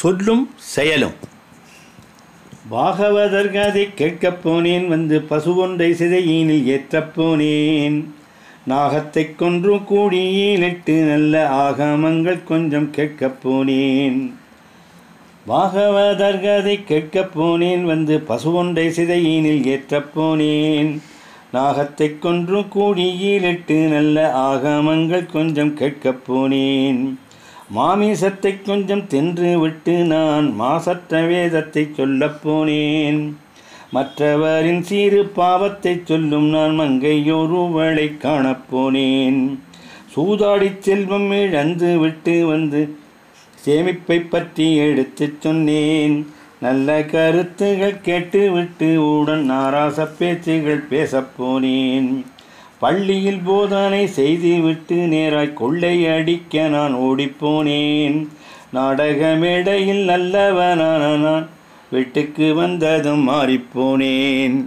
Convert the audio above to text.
சொல்லும் செயலும். பாகவதர் கதை கேட்கப் போனேன் வந்து பசுவொன்றை சிதையினில் ஏற்றப் போனேன். நாகத்தை கொன்று கூடியிலிட்டு நல்ல ஆகமங்கள் கொஞ்சம் கேட்கப் போனேன். பாகவதர் கதை கேட்கப் போனேன் வந்து பசுவொன்றை சிதையினில் ஏற்றப் போனேன். நாகத்தை கொன்று கூடியிலிட்டு நல்ல ஆகமங்கள் கொஞ்சம் கேட்கப் போனேன். மாமிசத்தை கொஞ்சம் தின்று விட்டு நான் மாசற்ற வேதத்தைச் சொல்லப் போனேன். மற்றவரின் சிறு பாவத்தைச் சொல்லும் நான் மங்கையொருவளை காணப்போனேன் சூதாடிச் செல்வம் இழந்து விட்டு வந்து சேமிப்பை பற்றி எடுத்துச் சொன்னேன். நல்ல கருத்துகள் கேட்டுவிட்டு உடன் நாராச பேச்சுகள் பேசப்போனேன் பள்ளியில் போதனை செய்துவிட்டு நேராய் கொள்ளை அடிக்க நான் ஓடிப்போனேன். நாடக மேடையில் நல்லவனான நான் வீட்டுக்கு வந்ததும் மாறிப்போனேன்.